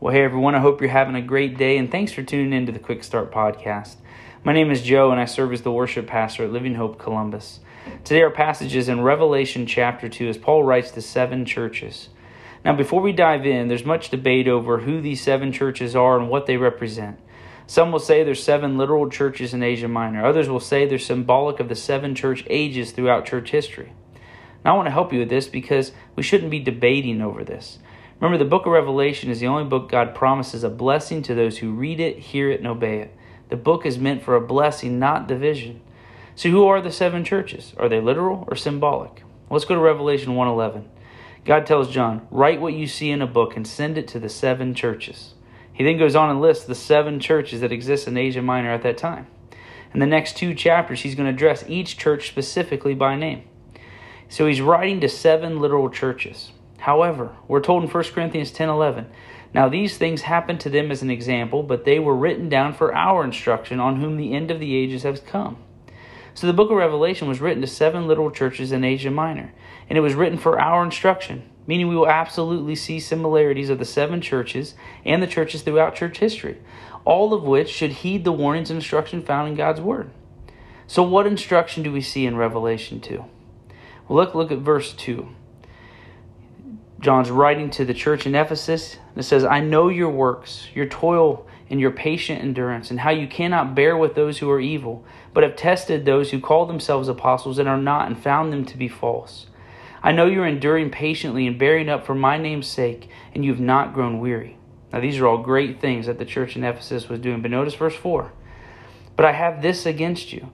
Well, hey everyone, I hope you're having a great day and thanks for tuning in to the Quick Start Podcast. My name is Joe and I serve as the worship pastor at Living Hope Columbus. Today, our passage is in Revelation chapter 2 as Paul writes to seven churches. Now, before we dive in, there's much debate over who these seven churches are and what they represent. Some will say there's seven literal churches in Asia Minor, others will say they're symbolic of the seven church ages throughout church history. Now, I want to help you with this because we shouldn't be debating over this. Remember, the book of Revelation is the only book God promises a blessing to those who read it, hear it, and obey it. The book is meant for a blessing, not division. So, who are the seven churches? Are they literal or symbolic? Let's go to Revelation 1:11. God tells John, "Write what you see in a book and send it to the seven churches." He then goes on and lists the seven churches that exist in Asia Minor at that time. In the next two chapters, he's going to address each church specifically by name. So he's writing to seven literal churches. However, we're told in 1 Corinthians 10:11, now these things happened to them as an example, but they were written down for our instruction on whom the end of the ages has come. So the book of Revelation was written to seven little churches in Asia Minor, and it was written for our instruction, meaning we will absolutely see similarities of the seven churches and the churches throughout church history, all of which should heed the warnings and instruction found in God's word. So what instruction do we see in Revelation 2? Well, look look at verse 2. John's writing to the church in Ephesus. It says, I know your works, your toil, and your patient endurance, and how you cannot bear with those who are evil, but have tested those who call themselves apostles and are not, and found them to be false. I know you're enduring patiently and bearing up for my name's sake, and you have not grown weary. Now, these are all great things that the church in Ephesus was doing. But notice verse 4 But I have this against you,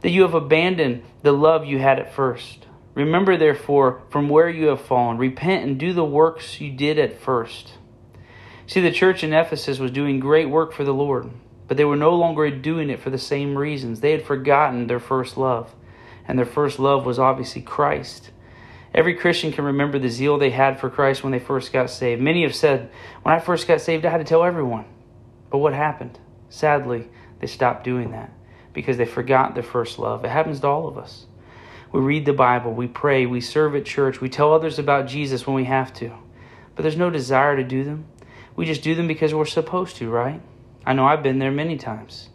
that you have abandoned the love you had at first. Remember, therefore, from where you have fallen, repent and do the works you did at first. See, the church in Ephesus was doing great work for the Lord, but they were no longer doing it for the same reasons. They had forgotten their first love, and their first love was obviously Christ. Every Christian can remember the zeal they had for Christ when they first got saved. Many have said, When I first got saved, I had to tell everyone. But what happened? Sadly, they stopped doing that because they forgot their first love. It happens to all of us. We read the Bible, we pray, we serve at church, we tell others about Jesus when we have to. But there's no desire to do them. We just do them because we're supposed to, right? I know I've been there many times.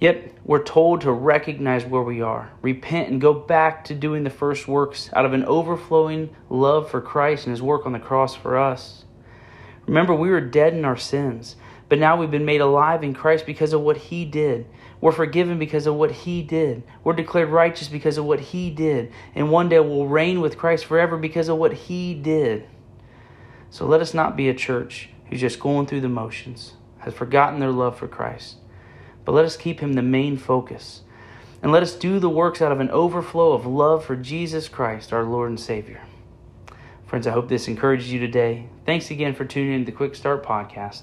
Yet we're told to recognize where we are, repent, and go back to doing the first works out of an overflowing love for Christ and His work on the cross for us. Remember, we were dead in our sins, but now we've been made alive in Christ because of what He did. We're forgiven because of what He did. We're declared righteous because of what He did. And one day we'll reign with Christ forever because of what He did. So let us not be a church who's just going through the motions, has forgotten their love for Christ. But let us keep Him the main focus. And let us do the works out of an overflow of love for Jesus Christ, our Lord and Savior. Friends, I hope this encourages you today. Thanks again for tuning in to the Quick Start Podcast.